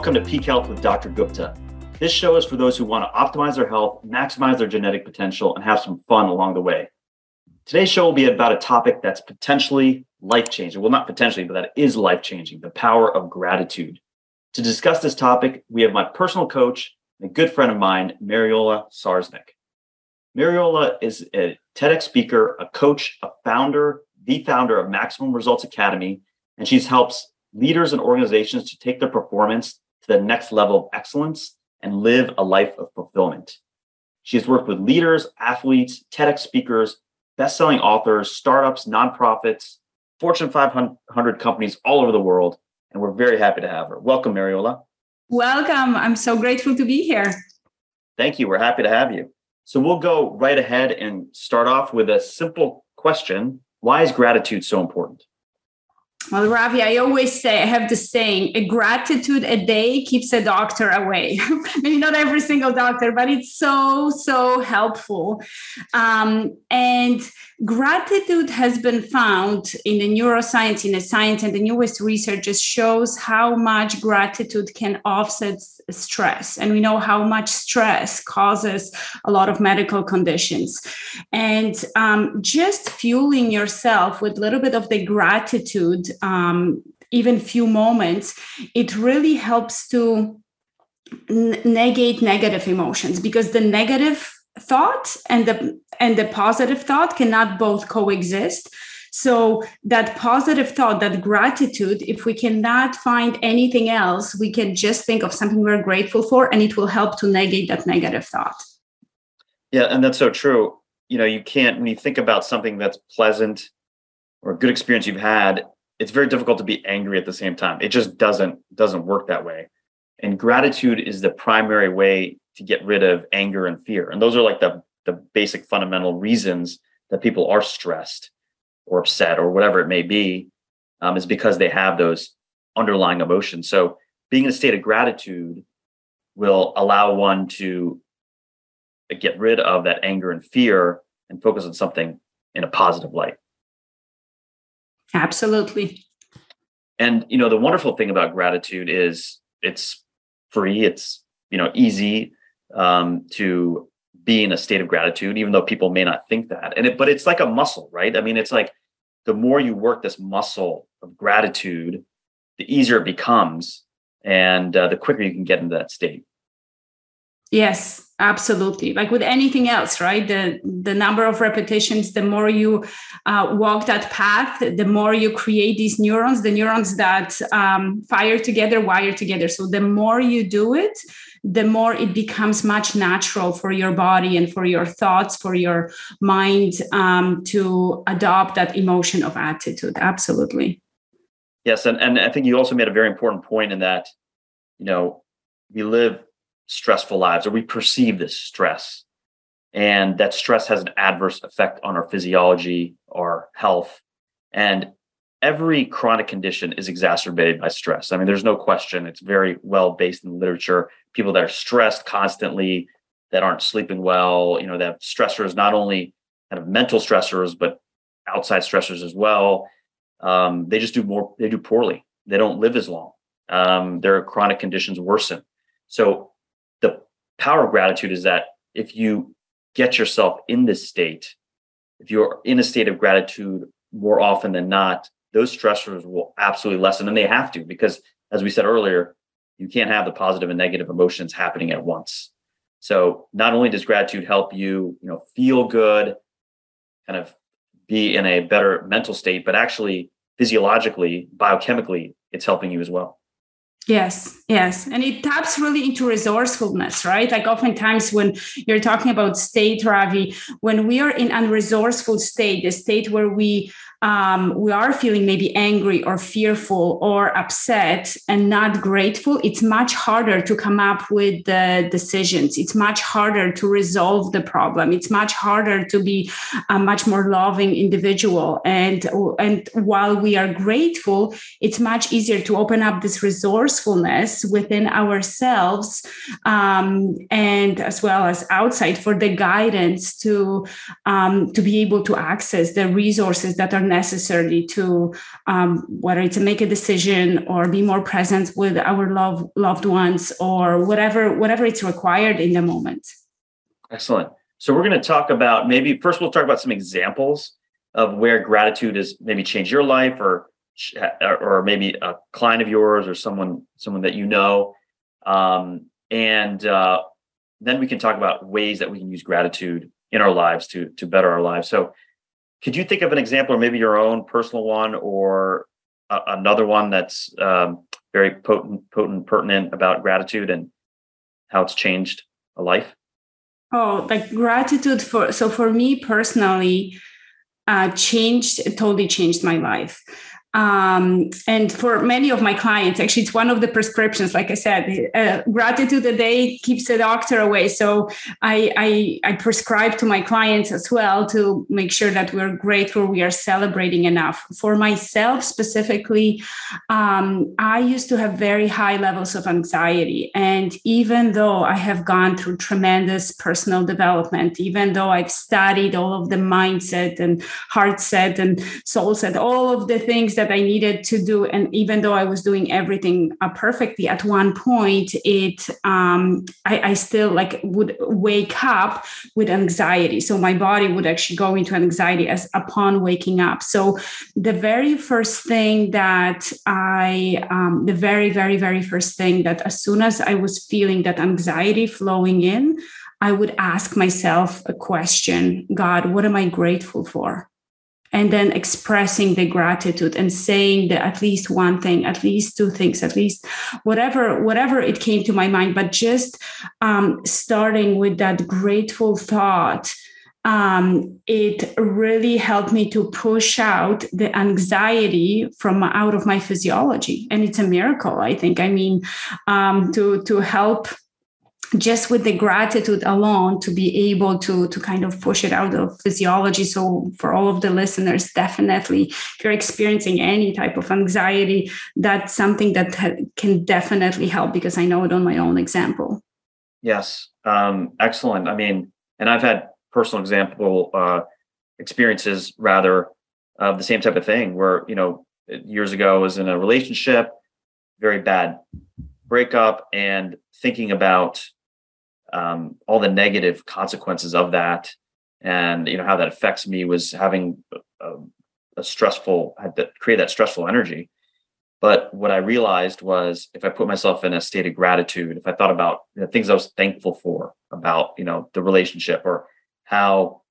welcome to Peak Health with Dr. Gupta. This show is for those who want to optimize their health, maximize their genetic potential, and have some fun along the way. Today's show will be about a topic that's potentially life changing. Well, not potentially, but that is life changing the power of gratitude. To discuss this topic, we have my personal coach and a good friend of mine, Mariola Czarniak. Mariola is a TEDx speaker, a coach, a founder, the founder of Maximum Results Academy, and she's helps leaders and organizations to take their performance to the next level of excellence and live a life of fulfillment. She has worked with leaders, athletes, TEDx speakers, best-selling authors, startups, nonprofits, Fortune 500 companies all over the world, and we're very happy to have her. Welcome, Mariola. Welcome. I'm so grateful to be here. Thank you. We're happy to have you. So we'll go right ahead and start off with a simple question. Why is gratitude so important? Well, Ravi, I always say, I have the saying, a gratitude a day keeps a doctor away. Maybe not every single doctor, but it's so, so helpful. Um, and gratitude has been found in the neuroscience, in the science, and the newest research just shows how much gratitude can offset stress. And we know how much stress causes a lot of medical conditions. And um, just fueling yourself with a little bit of the gratitude, um, even few moments, it really helps to negate negative emotions because the negative thought and the and the positive thought cannot both coexist. So that positive thought that gratitude if we cannot find anything else we can just think of something we're grateful for and it will help to negate that negative thought. Yeah and that's so true. You know you can't when you think about something that's pleasant or a good experience you've had it's very difficult to be angry at the same time. It just doesn't doesn't work that way. And gratitude is the primary way to get rid of anger and fear. And those are like the, the basic fundamental reasons that people are stressed or upset or whatever it may be, um, is because they have those underlying emotions. So being in a state of gratitude will allow one to get rid of that anger and fear and focus on something in a positive light. Absolutely. And you know the wonderful thing about gratitude is it's free, it's you know easy, um, to be in a state of gratitude, even though people may not think that. And it, but it's like a muscle, right? I mean, it's like the more you work this muscle of gratitude, the easier it becomes, and uh, the quicker you can get into that state. Yes, absolutely. Like with anything else, right? The the number of repetitions, the more you uh, walk that path, the more you create these neurons. The neurons that um, fire together, wire together. So the more you do it, the more it becomes much natural for your body and for your thoughts, for your mind um, to adopt that emotion of attitude. Absolutely. Yes, and and I think you also made a very important point in that, you know, we live stressful lives or we perceive this stress and that stress has an adverse effect on our physiology our health and every chronic condition is exacerbated by stress. I mean there's no question. It's very well based in literature. People that are stressed constantly that aren't sleeping well you know that have stressors not only kind of mental stressors but outside stressors as well um, they just do more they do poorly. They don't live as long. Um, their chronic conditions worsen. So the power of gratitude is that if you get yourself in this state, if you're in a state of gratitude more often than not, those stressors will absolutely lessen. And they have to, because as we said earlier, you can't have the positive and negative emotions happening at once. So not only does gratitude help you, you know, feel good, kind of be in a better mental state, but actually physiologically, biochemically, it's helping you as well. Yes, yes. And it taps really into resourcefulness, right? Like oftentimes when you're talking about state, Ravi, when we are in unresourceful state, the state where we um, we are feeling maybe angry or fearful or upset and not grateful, it's much harder to come up with the decisions. It's much harder to resolve the problem. It's much harder to be a much more loving individual. And, and while we are grateful, it's much easier to open up this resourcefulness within ourselves um, and as well as outside for the guidance to um, to be able to access the resources that are necessary to um, whether it's to make a decision or be more present with our love, loved ones or whatever whatever it's required in the moment. Excellent. So we're going to talk about maybe first we'll talk about some examples of where gratitude has maybe changed your life or or maybe a client of yours or someone someone that you know. Um, and uh, then we can talk about ways that we can use gratitude in our lives to to better our lives. So could you think of an example or maybe your own personal one or a, another one that's um, very potent potent pertinent about gratitude and how it's changed a life? Oh like gratitude for so for me personally uh, changed totally changed my life um, and for many of my clients, actually, it's one of the prescriptions. Like I said, uh, gratitude a day keeps the doctor away. So I, I, I prescribe to my clients as well to make sure that we're grateful, we are celebrating enough. For myself specifically, um, I used to have very high levels of anxiety, and even though I have gone through tremendous personal development, even though I've studied all of the mindset and heart set and soul set, all of the things that I needed to do. And even though I was doing everything uh, perfectly, at one point, it um, I, I still like would wake up with anxiety. So my body would actually go into anxiety as upon waking up. So the very first thing that I, um, the very very very first thing that as soon as I was feeling that anxiety flowing in, I would ask myself a question God, what am I grateful for? And then expressing the gratitude and saying that at least one thing at least two things at least whatever whatever it came to my mind but just um, starting with that grateful thought um, it really helped me to push out the anxiety from out of my physiology. And it's a miracle i think. I mean um, to to help just with the gratitude alone to be able to to kind of push it out of physiology. So for all of the listeners definitely if you're experiencing any type of anxiety that's something that can definitely help because i know it on my own example. Yes um, excellent. I mean and i've had personal example uh, experiences rather of the same type of thing where you know years ago I was in a relationship very bad breakup and thinking about um, all the negative consequences of that. And you know how that affects me was having a, a stressful had to create that stressful energy. But what i realized was if i put myself in a state of gratitude if i thought about the things i was thankful for about you know the relationship or how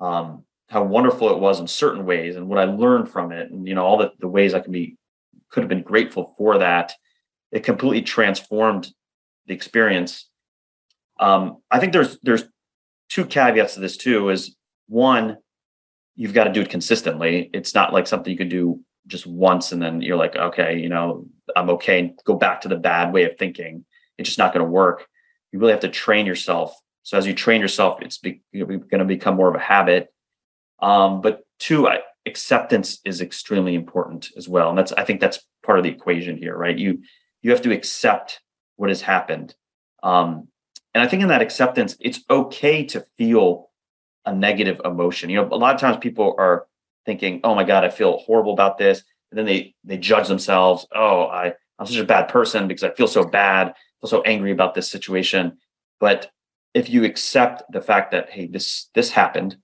um how wonderful it was in certain ways and what i learned from it and you know all the, the ways i can be could have been grateful for that it completely transformed the experience um, I think there's there's two caveats to this too. Is one, you've got to do it consistently. It's not like something you can do just once and then you're like, okay, you know, I'm okay. Go back to the bad way of thinking. It's just not going to work. You really have to train yourself. So as you train yourself, it's be, going to become more of a habit. Um, but two, I, acceptance is extremely important as well, and that's I think that's part of the equation here, right? You you have to accept what has happened. Um, and I think in that acceptance, it's okay to feel a negative emotion. You know, a lot of times people are thinking, "Oh my God, I feel horrible about this," and then they they judge themselves. Oh, I I'm such a bad person because I feel so bad, feel so angry about this situation. But if you accept the fact that hey, this this happened,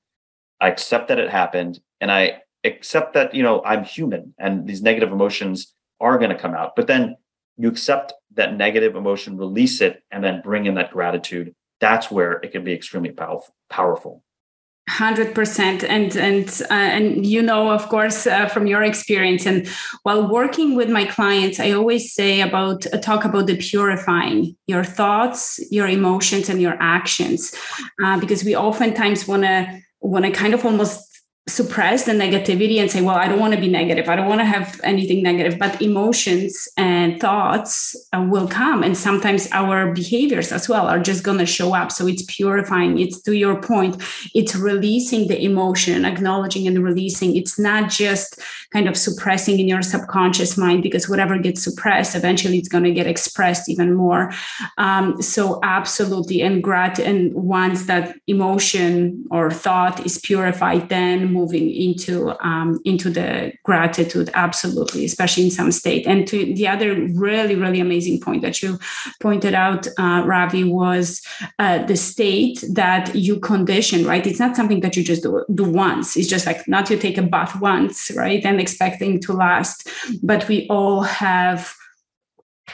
I accept that it happened, and I accept that you know I'm human, and these negative emotions are going to come out. But then you accept that negative emotion, release it, and then bring in that gratitude. That's where it can be extremely powerful. Powerful. Hundred percent, and and uh, and you know, of course, uh, from your experience, and while working with my clients, I always say about uh, talk about the purifying your thoughts, your emotions, and your actions, uh, because we oftentimes want to want to kind of almost suppress the negativity and say well i don't want to be negative. I don't want to have anything negative but emotions and thoughts uh, will come. And sometimes our behaviors as well are just going to show up. So it's purifying. It's to your point it's releasing the emotion acknowledging and releasing. It's not just kind of suppressing in your subconscious mind because whatever gets suppressed eventually it's going to get expressed even more. Um, so absolutely and grat and once that emotion or thought is purified then moving into um, into the gratitude absolutely especially in some state. And to the other really really amazing point that you pointed out uh, ravi was uh, the state that you condition right? It's not something that you just do, do once. It's just like not you take a bath once right? And expecting to last but we all have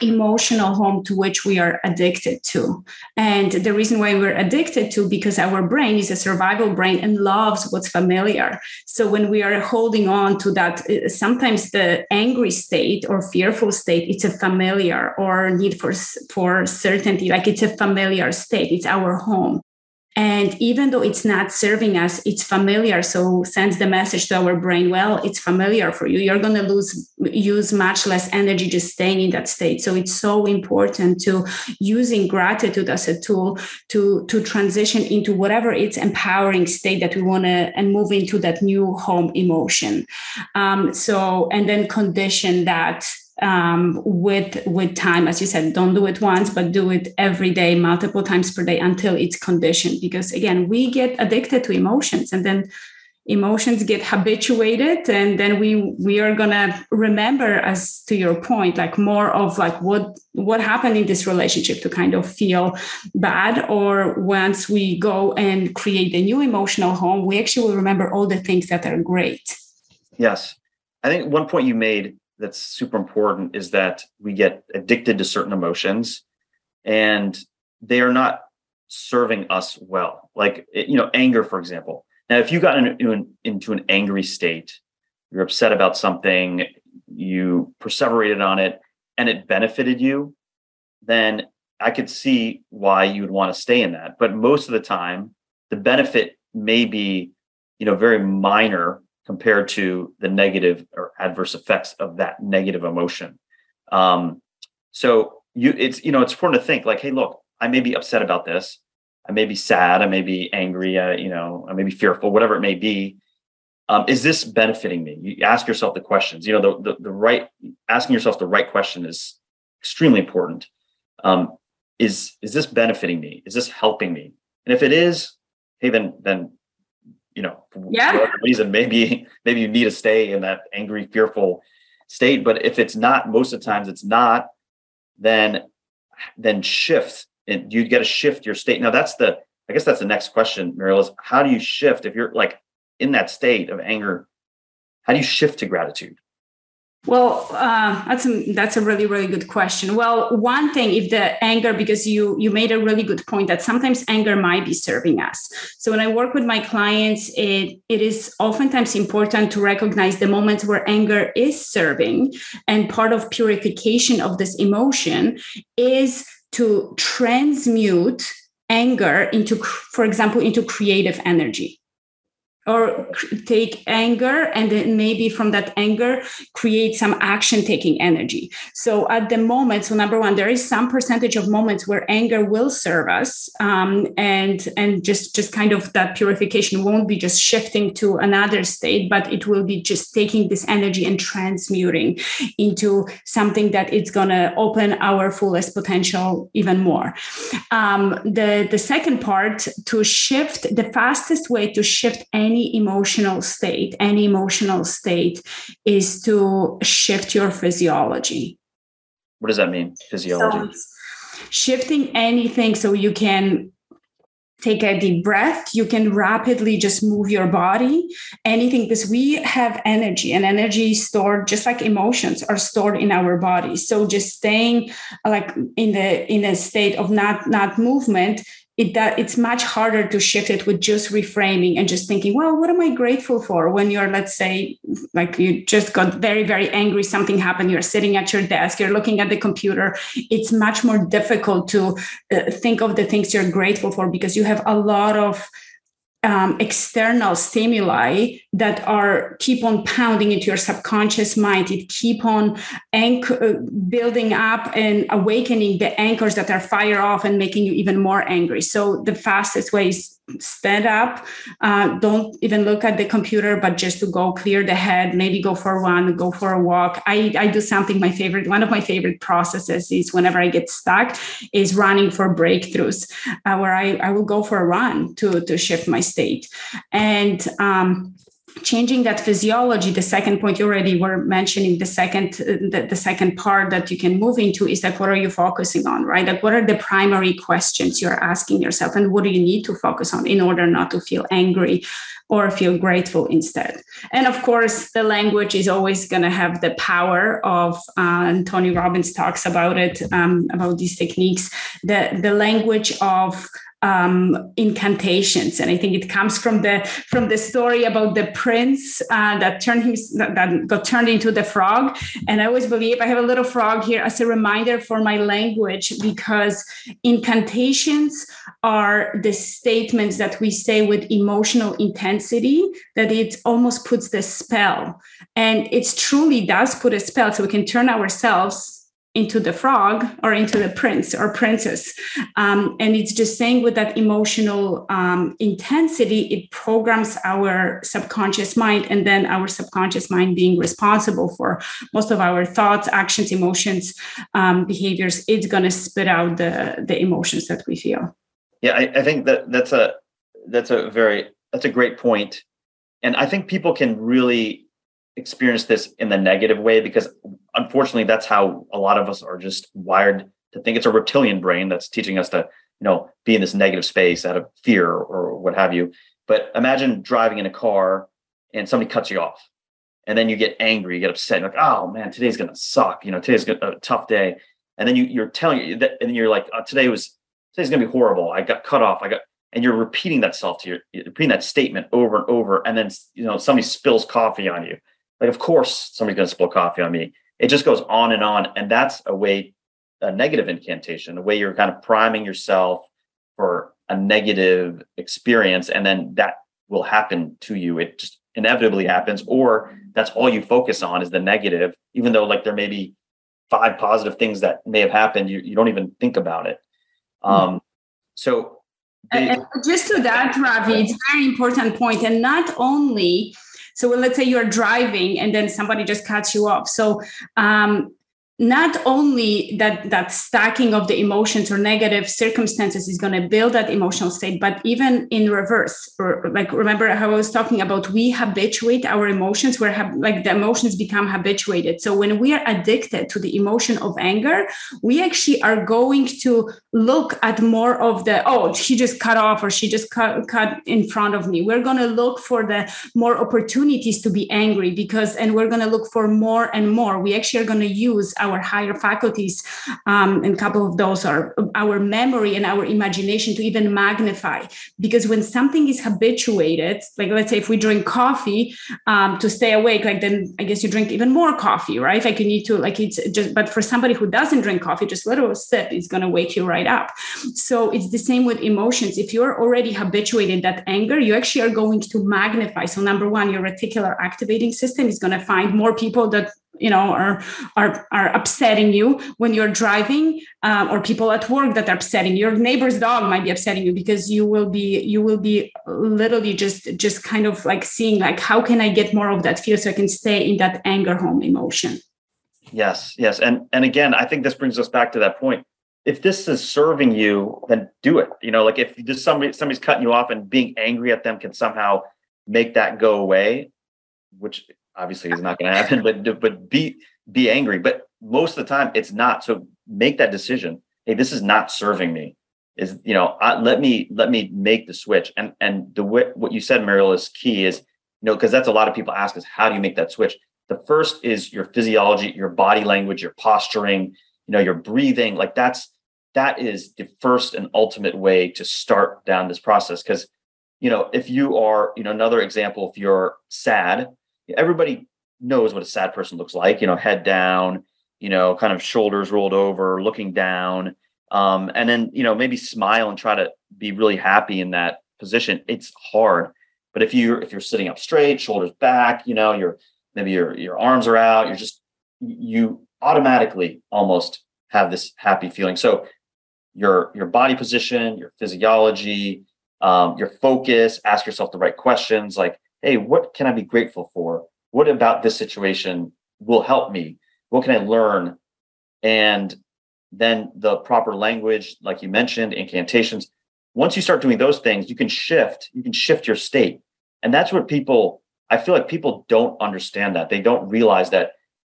emotional home to which we are addicted to. And the reason why we're addicted to because our brain is a survival brain and loves what's familiar. So when we are holding on to that uh, sometimes the angry state or fearful state it's a familiar or need for for certainty like it's a familiar state it's our home and even though it's not serving us, it's familiar. So sends the message to our brain, well, it's familiar for you. You're going to lose, use much less energy just staying in that state. So it's so important to using gratitude as a tool to, to transition into whatever it's empowering state that we want to and move into that new home emotion. Um, so, and then condition that um, with with time as you said don't do it once but do it every day multiple times per day until it's conditioned. Because again we get addicted to emotions and then emotions get habituated and then we we are gonna remember as to your point like more of like what what happened in this relationship to kind of feel bad or once we go and create a new emotional home we actually will remember all the things that are great. Yes. I think one point you made that's super important is that we get addicted to certain emotions and they are not serving us well. Like eh, you know anger for example. Now if you got into an, into an angry state you're upset about something you perseverated on it and it benefited you then i could see why you would want to stay in that. But most of the time the benefit may be you know very minor compared to the negative or adverse effects of that negative emotion. Um, so you, it's you know, it's important to think like, hey, look, I may be upset about this. I may be sad. I may be angry. Uh, you know, I may be fearful. Whatever it may be. Um, is this benefiting me? You ask yourself the questions. You know, the, the, the right asking yourself the right question is extremely important. Um, is is this benefiting me? Is this helping me? And if it is, hey, then then you know, yeah. whatever reason, maybe maybe you need to stay in that angry, fearful state. But if it's not, most of the times it's not, then then shift and you get to shift your state. Now that's the I guess that's the next question, Muriel, is how do you shift if you're like in that state of anger? How do you shift to gratitude? Well, uh, that's a, that's a really really good question. Well, one thing, if the anger, because you you made a really good point that sometimes anger might be serving us. So when I work with my clients, it it is oftentimes important to recognize the moments where anger is serving, and part of purification of this emotion is to transmute anger into, for example, into creative energy or take anger and then maybe from that anger create some action taking energy. So at the moment so number one there is some percentage of moments where anger will serve us um, and and just just kind of that purification won't be just shifting to another state but it will be just taking this energy and transmuting into something that it's going to open our fullest potential even more. Um, the the second part to shift the fastest way to shift any any emotional state, any emotional state is to shift your physiology. What does that mean? Physiology. So shifting anything so you can take a deep breath you can rapidly just move your body anything because we have energy and energy stored just like emotions are stored in our body so just staying like in the in a state of not not movement it that it's much harder to shift it with just reframing and just thinking well what am i grateful for? When you're let's say like you just got very very angry something happened you're sitting at your desk you're looking at the computer. It's much more difficult to uh, think of the things you're grateful for because you have a lot of um, external stimuli that are keep on pounding into your subconscious mind. It keep on anchor, uh, building up and awakening the anchors that are fire off and making you even more angry. So the fastest way is stand up. Uh, don't even look at the computer but just to go clear the head maybe go for one go for a walk. I, I do something my favorite one of my favorite processes is whenever i get stuck is running for breakthroughs uh, where I, I will go for a run to to shift my state. And um, changing that physiology the second point you already were mentioning the second the, the second part that you can move into is like what are you focusing on right? Like what are the primary questions you're asking yourself and what do you need to focus on in order not to feel angry or feel grateful instead? And of course the language is always going to have the power of uh, and tony robbins talks about it um, about these techniques. The the language of um, incantations, and I think it comes from the from the story about the prince uh, that turned him that got turned into the frog. And I always believe I have a little frog here as a reminder for my language because incantations are the statements that we say with emotional intensity that it almost puts the spell, and it truly does put a spell. So we can turn ourselves into the frog or into the prince or princess. Um, and it's just saying with that emotional um, intensity it programs our subconscious mind and then our subconscious mind being responsible for most of our thoughts actions emotions um, behaviors. It's going to spit out the the emotions that we feel. Yeah I, I think that that's a that's a very that's a great point. And i think people can really experience this in the negative way because unfortunately that's how a lot of us are just wired to think. It's a reptilian brain that's teaching us to you know be in this negative space out of fear or what have you. But imagine driving in a car and somebody cuts you off and then you get angry you get upset like oh man today's gonna suck you know today's a tough day. And then you, you're telling you that and you're like oh, today was today's gonna be horrible. I got cut off. I got and you're repeating that self to your repeating that statement over and over and then you know somebody spills coffee on you like, of course, somebody's going to spill coffee on me. It just goes on and on. And that's a way, a negative incantation, a way you're kind of priming yourself for a negative experience. And then that will happen to you. It just inevitably happens. Or that's all you focus on is the negative, even though like there may be five positive things that may have happened. You, you don't even think about it. Hmm. Um, so the, just to that, Ravi, it's a very important. And not only so well, let's say you're driving and then somebody just cuts you off. So um, not only that that stacking of the emotions or negative circumstances is going to build that emotional state but even in reverse. Or like remember how i was talking about we habituate our emotions where have like the emotions become habituated. So when we are addicted to the emotion of anger we actually are going to look at more of the oh she just cut off or she just cut, cut in front of me. We're going to look for the more opportunities to be angry because and we're going to look for more and more. We actually are going to use our our higher faculties, um, and a couple of those are our memory and our imagination to even magnify. Because when something is habituated, like let's say if we drink coffee um, to stay awake, like then I guess you drink even more coffee, right? Like you need to, like it's just, but for somebody who doesn't drink coffee, just little sip is going to wake you right up. So it's the same with emotions. If you're already habituated that anger, you actually are going to magnify. So number one, your reticular activating system is going to find more people that you know are are are upsetting you when you're driving um, or people at work that are upsetting your neighbor's dog might be upsetting you because you will be you will be literally just just kind of like seeing like how can i get more of that feel so i can stay in that anger home emotion? Yes yes. And and again i think this brings us back to that point. If this is serving you then do it. You know like if just somebody somebody's cutting you off and being angry at them can somehow make that go away which obviously is not going to happen but but be be angry but most of the time it's not so make that decision. Hey this is not serving me. Is you know I, let me let me make the switch. And and the what you said Mariel is key is you know because that's a lot of people ask us how do you make that switch? The first is your physiology your body language your posturing you know your breathing like that's that is the first and ultimate way to start down this process. Because you know if you are you know another example if you're sad everybody knows what a sad person looks like, you know, head down, you know, kind of shoulders rolled over, looking down. Um, and then, you know, maybe smile and try to be really happy in that position. It's hard. But if you if you're sitting up straight, shoulders back, you know, your maybe your your arms are out, you're just you automatically almost have this happy feeling. So your your body position, your physiology, um, your focus, ask yourself the right questions like, hey, what can I be grateful for? What about this situation will help me? What can I learn? And then the proper language, like you mentioned, incantations. Once you start doing those things, you can shift, you can shift your state. And that's what people, I feel like people don't understand that. They don't realize that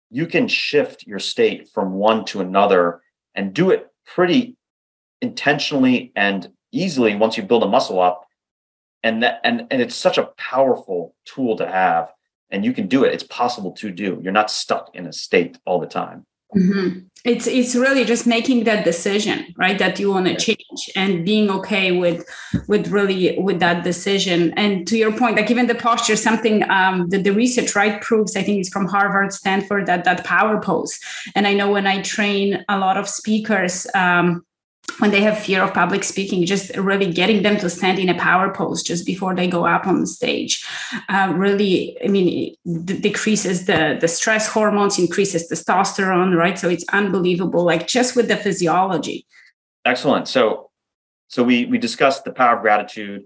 you can shift your state from one to another and do it pretty intentionally and easily once you build a muscle up and that and and it's such a powerful tool to have and you can do it. It's possible to do. You're not stuck in a state all the time. Mm-hmm. it's it's really just making that decision right that you want to change and being okay with with really with that decision. And to your point like even the posture something um that the research right proves i think it's from harvard stanford that that power pose. And i know when i train a lot of speakers um when they have fear of public speaking, just really getting them to stand in a power pose just before they go up on the stage, uh, really, I mean, d- decreases the the stress hormones, increases testosterone, right? So it's unbelievable, like just with the physiology. Excellent. So, so we we discussed the power of gratitude,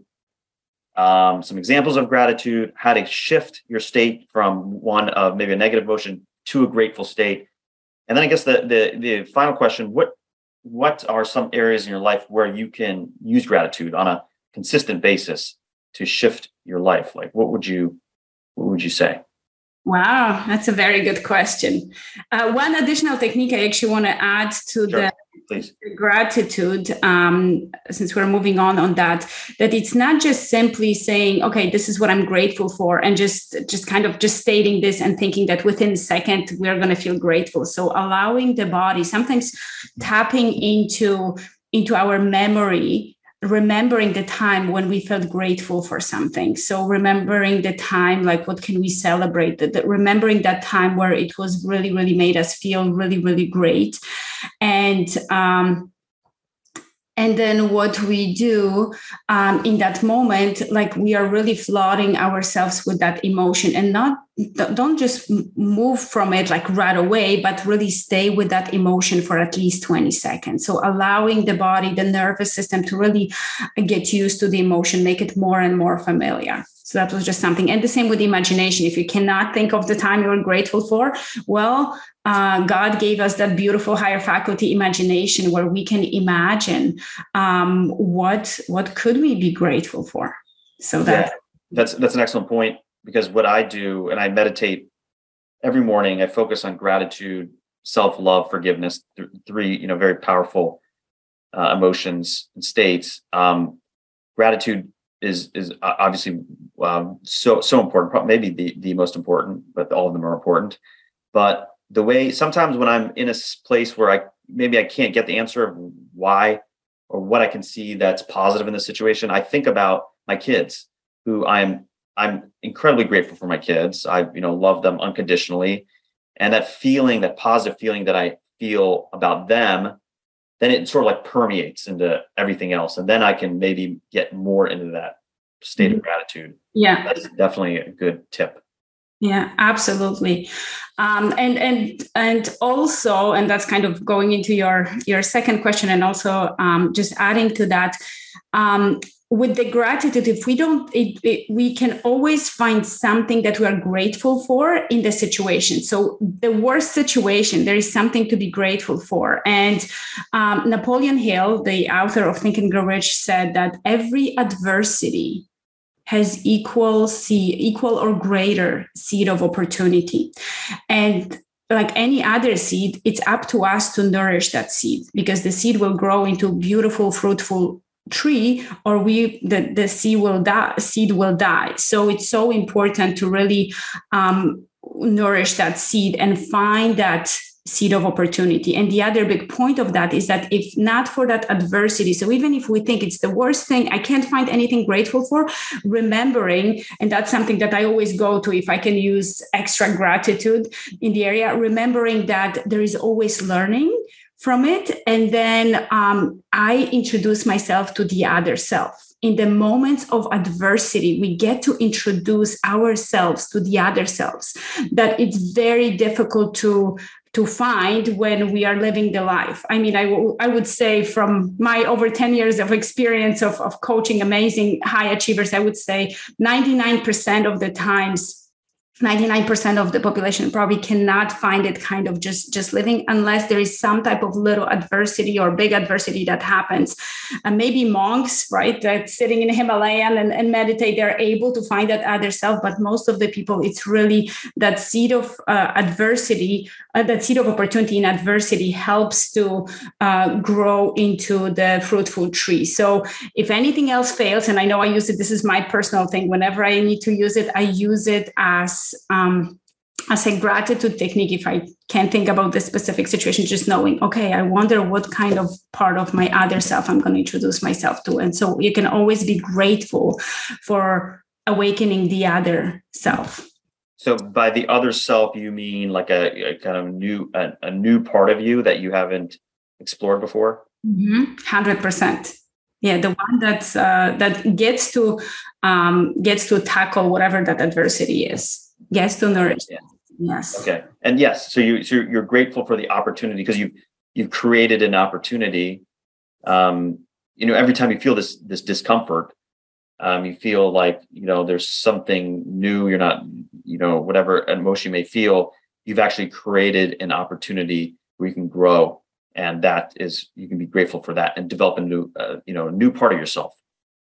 um, some examples of gratitude, how to shift your state from one of maybe a negative emotion to a grateful state, and then I guess the the the final question: what what are some areas in your life where you can use gratitude on a consistent basis to shift your life? Like what would you what would you say? Wow that's a very good question. Uh, one additional technique i actually want to add to sure. the Please. gratitude um, since we're moving on on that that it's not just simply saying okay this is what i'm grateful for and just just kind of just stating this and thinking that within a second we're going to feel grateful so allowing the body sometimes tapping into into our memory remembering the time when we felt grateful for something. So remembering the time like what can we celebrate? That remembering that time where it was really really made us feel really really great. And um and then what we do um, in that moment like we are really flooding ourselves with that emotion and not don't just move from it like right away but really stay with that emotion for at least 20 seconds. So allowing the body the nervous system to really get used to the emotion make it more and more familiar. So that was just something. And the same with imagination. If you cannot think of the time you are grateful for well uh, God gave us that beautiful higher faculty imagination where we can imagine um, what what could we be grateful for. So that yeah, that's that's an excellent point because what I do and I meditate every morning. I focus on gratitude, self love, forgiveness. Th- three you know very powerful uh, emotions and states. Um, gratitude is is obviously um, so so important. Maybe the the most important, but all of them are important. But the way sometimes when I'm in a place where I maybe I can't get the answer of why or what I can see that's positive in the situation, I think about my kids who I'm I'm incredibly grateful for my kids. I you know love them unconditionally, and that feeling, that positive feeling that I feel about them, then it sort of like permeates into everything else, and then I can maybe get more into that state mm-hmm. of gratitude. Yeah, that's definitely a good tip. Yeah, absolutely, um, and and and also, and that's kind of going into your your second question, and also um, just adding to that. Um, with the gratitude, if we don't, it, it, we can always find something that we are grateful for in the situation. So, the worst situation, there is something to be grateful for. And um, Napoleon Hill, the author of Think and Grow Rich, said that every adversity has equal seed, equal or greater seed of opportunity. And like any other seed, it's up to us to nourish that seed because the seed will grow into beautiful, fruitful tree or we the, the seed will die seed will die so it's so important to really um, nourish that seed and find that seed of opportunity. And the other big point of that is that if not for that adversity, so even if we think it's the worst thing, I can't find anything grateful for, remembering, and that's something that I always go to if I can use extra gratitude in the area, remembering that there is always learning from it. And then um, I introduce myself to the other self in the moments of adversity, we get to introduce ourselves to the other selves. That it's very difficult to to find when we are living the life. I mean, I, w- I would say from my over 10 years of experience of, of coaching amazing high achievers, I would say 99% of the times 99% of the population probably cannot find it kind of just just living unless there is some type of little adversity or big adversity that happens. And maybe monks right that sitting in himalayan and, and meditate they're able to find that other self but most of the people it's really that seed of uh, adversity uh, that seed of opportunity in adversity helps to uh, grow into the fruitful tree. So if anything else fails and i know i use it this is my personal thing whenever i need to use it i use it as um, as a gratitude technique if i can't think about the specific situation just knowing okay i wonder what kind of part of my other self i'm going to introduce myself to. And so you can always be grateful for awakening the other self. So by the other self you mean like a, a kind of new a, a, new part of you that you haven't explored before? Mm-hmm. 100% yeah the one that's uh, that gets to um, gets to tackle whatever that adversity is gets to nourish yes. okay. And yes so you so you're grateful for the opportunity because you've you've created an opportunity um you know every time you feel this this discomfort um you feel like you know there's something new you're not you know whatever emotion you may feel you've actually created an opportunity where you can grow and that is you can be grateful for that and develop a new uh, you know a new part of yourself.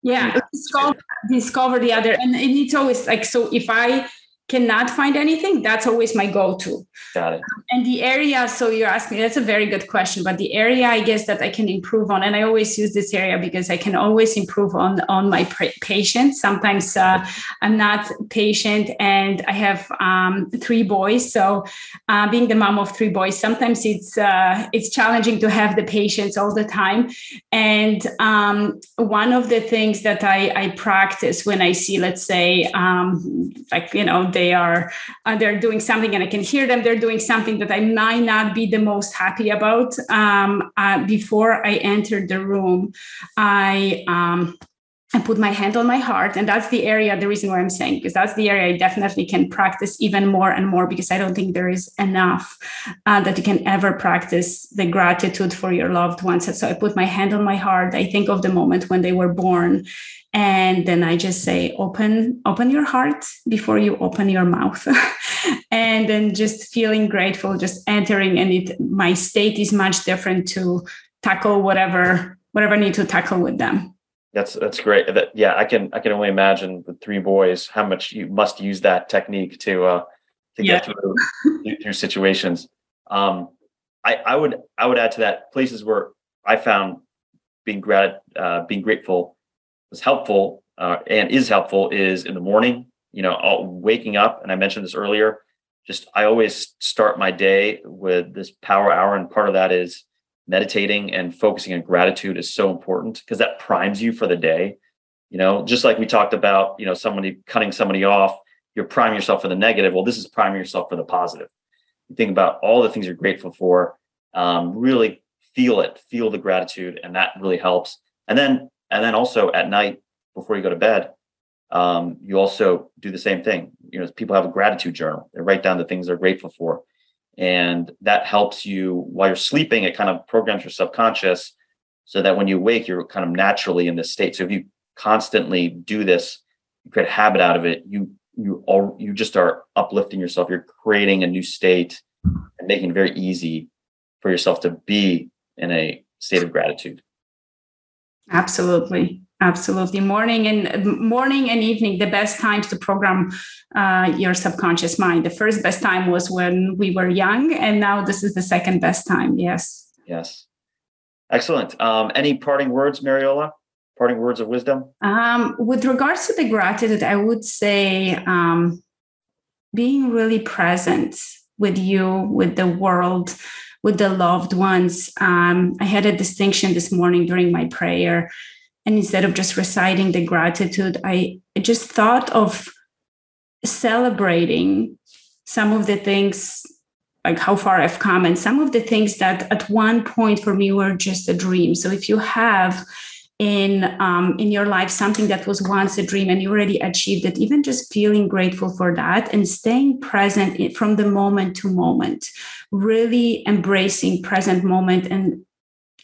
Yeah discover, discover the other and it's always like so if i cannot find anything, that's always my go-to. Got it. And the area, so you're asking, that's a very good question. But the area, I guess that I can improve on, and I always use this area because I can always improve on on my patience. Sometimes uh, I'm not patient, and I have um, three boys. So uh, being the mom of three boys, sometimes it's uh, it's challenging to have the patience all the time. And um, one of the things that I, I practice when I see, let's say, um, like you know they are uh, they're doing something and i can hear them they're doing something that i might not be the most happy about um, uh, before i entered the room i um, I put my hand on my heart. And that's the area, the reason why I'm saying, because that's the area I definitely can practice even more and more, because I don't think there is enough uh, that you can ever practice the gratitude for your loved ones. And so I put my hand on my heart. I think of the moment when they were born and then i just say open open your heart before you open your mouth. And then just feeling grateful just entering and it my state is much different to tackle whatever whatever I need to tackle with them. That's that's great. That yeah i can i can only imagine with three boys how much you must use that technique to uh to yeah. get through, through situations. Um i i would i would add to that places where i found being grat uh being grateful was helpful uh, and is helpful is in the morning. You know, I'll, waking up, and I mentioned this earlier. Just I always start my day with this power hour, and part of that is meditating and focusing on gratitude is so important because that primes you for the day. You know, just like we talked about, you know, somebody cutting somebody off, you're priming yourself for the negative. Well, this is priming yourself for the positive. You think about all the things you're grateful for. Um, really feel it, feel the gratitude, and that really helps. And then and then also at night before you go to bed, um, you also do the same thing. You know, people have a gratitude journal. They write down the things they're grateful for. And that helps you while you're sleeping, it kind of programs your subconscious so that when you wake, you're kind of naturally in this state. So if you constantly do this, you create a habit out of it, you you all you just are uplifting yourself. You're creating a new state and making it very easy for yourself to be in a state of gratitude. Absolutely. Absolutely. Morning and morning and evening, the best times to program uh, your subconscious mind. The first best time was when we were young, and now this is the second best time. Yes. Yes. Excellent. Um, any parting words, Mariola? Parting words of wisdom? Um, with regards to the gratitude, I would say um, being really present with you, with the world, with the loved ones. Um, I had a distinction this morning during my prayer. And instead of just reciting the gratitude, I just thought of celebrating some of the things, like how far I've come, and some of the things that at one point for me were just a dream. So if you have in um, in your life something that was once a dream and you already achieved it even just feeling grateful for that and staying present from the moment to moment really embracing present moment and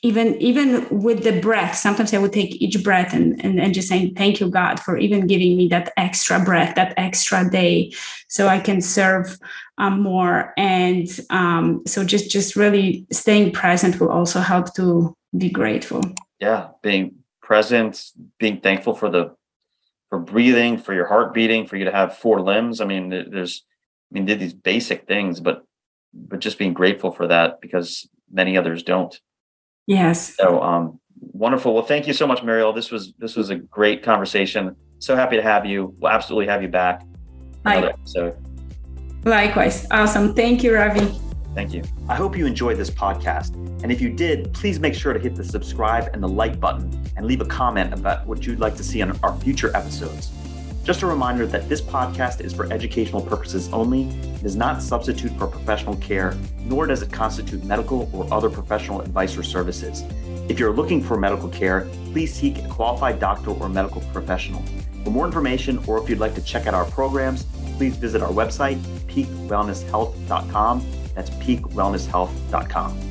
even even with the breath. Sometimes i would take each breath and, and and just saying thank you god for even giving me that extra breath that extra day so i can serve um, more. And um, so just just really staying present will also help to be grateful. Yeah being present being thankful for the for breathing for your heart beating for you to have four limbs. I mean there's i mean did these basic things but but just being grateful for that because many others don't. Yes. So um wonderful. Well thank you so much mariel. This was this was a great conversation. So happy to have you. We'll absolutely have you back another episode. Likewise. Awesome. Thank you ravi Thank you. I hope you enjoyed this podcast. And if you did, please make sure to hit the subscribe and the like button and leave a comment about what you'd like to see on our future episodes. Just a reminder that this podcast is for educational purposes only. It does not substitute for professional care, nor does it constitute medical or other professional advice or services. If you're looking for medical care, please seek a qualified doctor or medical professional. For more information, or if you'd like to check out our programs, please visit our website, peakwellnesshealth.com that's peakwellnesshealth.com.